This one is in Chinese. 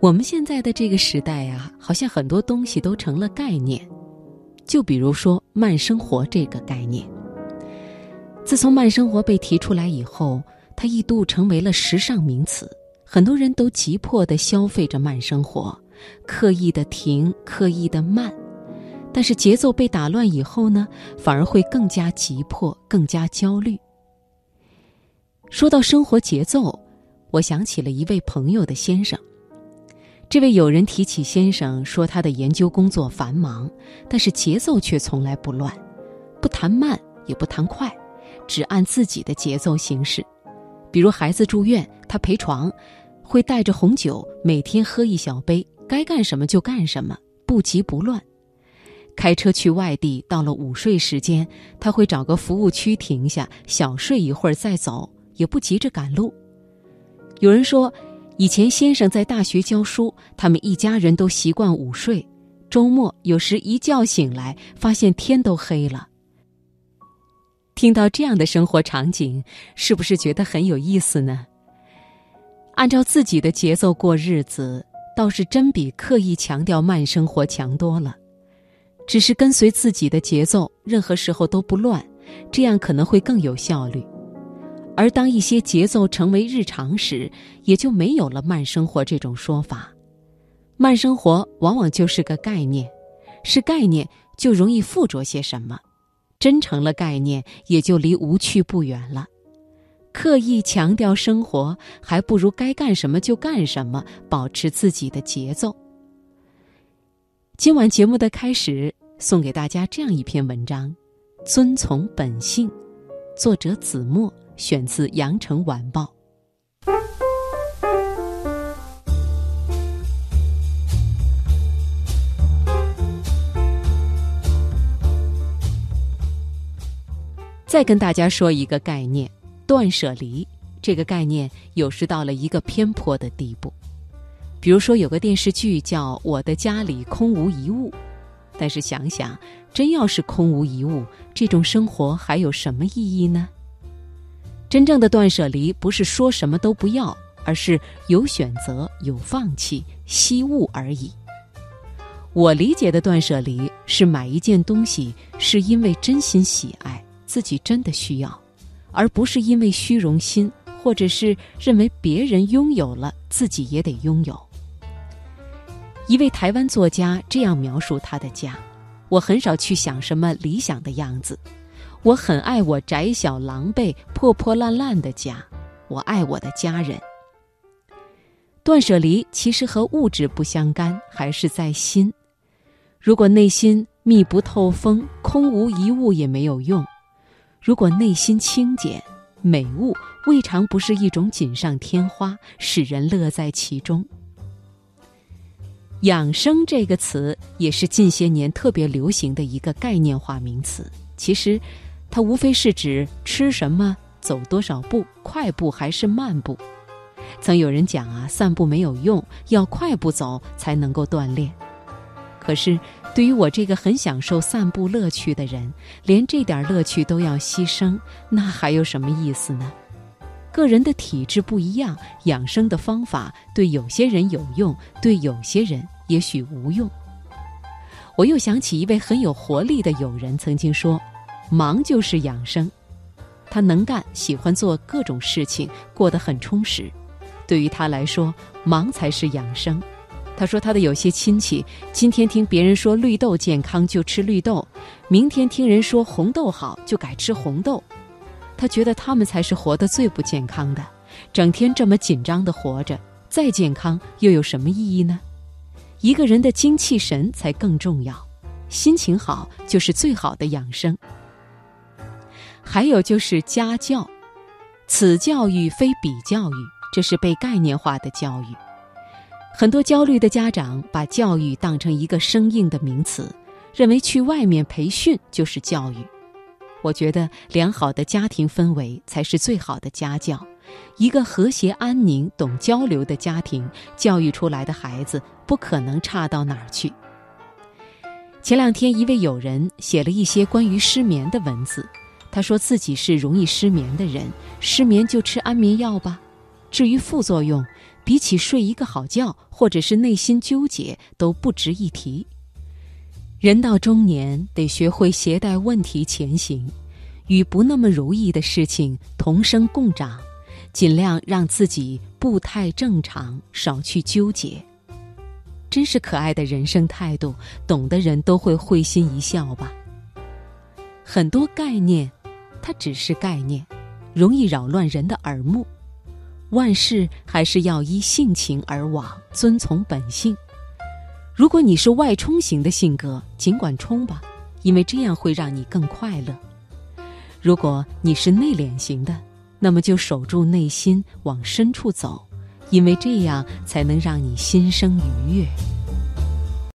我们现在的这个时代呀，好像很多东西都成了概念，就比如说慢生活这个概念。自从慢生活被提出来以后，它一度成为了时尚名词，很多人都急迫的消费着慢生活，刻意的停，刻意的慢。但是节奏被打乱以后呢，反而会更加急迫，更加焦虑。说到生活节奏，我想起了一位朋友的先生。这位友人提起先生说，他的研究工作繁忙，但是节奏却从来不乱，不谈慢也不谈快，只按自己的节奏行事。比如孩子住院，他陪床，会带着红酒，每天喝一小杯，该干什么就干什么，不急不乱。开车去外地，到了午睡时间，他会找个服务区停下，小睡一会儿再走，也不急着赶路。有人说。以前先生在大学教书，他们一家人都习惯午睡。周末有时一觉醒来，发现天都黑了。听到这样的生活场景，是不是觉得很有意思呢？按照自己的节奏过日子，倒是真比刻意强调慢生活强多了。只是跟随自己的节奏，任何时候都不乱，这样可能会更有效率。而当一些节奏成为日常时，也就没有了慢生活这种说法。慢生活往往就是个概念，是概念就容易附着些什么，真成了概念，也就离无趣不远了。刻意强调生活，还不如该干什么就干什么，保持自己的节奏。今晚节目的开始，送给大家这样一篇文章：遵从本性，作者子墨。选自《羊城晚报》。再跟大家说一个概念：断舍离。这个概念有时到了一个偏颇的地步。比如说，有个电视剧叫《我的家里空无一物》，但是想想，真要是空无一物，这种生活还有什么意义呢？真正的断舍离不是说什么都不要，而是有选择、有放弃、惜物而已。我理解的断舍离是买一件东西是因为真心喜爱，自己真的需要，而不是因为虚荣心，或者是认为别人拥有了自己也得拥有。一位台湾作家这样描述他的家：我很少去想什么理想的样子。我很爱我窄小、狼狈、破破烂烂的家，我爱我的家人。断舍离其实和物质不相干，还是在心。如果内心密不透风、空无一物也没有用；如果内心清简，美物未尝不是一种锦上添花，使人乐在其中。养生这个词也是近些年特别流行的一个概念化名词，其实。它无非是指吃什么、走多少步、快步还是慢步。曾有人讲啊，散步没有用，要快步走才能够锻炼。可是，对于我这个很享受散步乐趣的人，连这点乐趣都要牺牲，那还有什么意思呢？个人的体质不一样，养生的方法对有些人有用，对有些人也许无用。我又想起一位很有活力的友人曾经说。忙就是养生，他能干，喜欢做各种事情，过得很充实。对于他来说，忙才是养生。他说，他的有些亲戚今天听别人说绿豆健康就吃绿豆，明天听人说红豆好就改吃红豆。他觉得他们才是活得最不健康的，整天这么紧张的活着，再健康又有什么意义呢？一个人的精气神才更重要，心情好就是最好的养生。还有就是家教，此教育非彼教育，这是被概念化的教育。很多焦虑的家长把教育当成一个生硬的名词，认为去外面培训就是教育。我觉得良好的家庭氛围才是最好的家教。一个和谐、安宁、懂交流的家庭，教育出来的孩子不可能差到哪儿去。前两天，一位友人写了一些关于失眠的文字。他说自己是容易失眠的人，失眠就吃安眠药吧。至于副作用，比起睡一个好觉，或者是内心纠结，都不值一提。人到中年，得学会携带问题前行，与不那么如意的事情同生共长，尽量让自己步态正常，少去纠结。真是可爱的人生态度，懂的人都会会心一笑吧。很多概念，它只是概念，容易扰乱人的耳目。万事还是要依性情而往，遵从本性。如果你是外冲型的性格，尽管冲吧，因为这样会让你更快乐。如果你是内敛型的，那么就守住内心，往深处走，因为这样才能让你心生愉悦。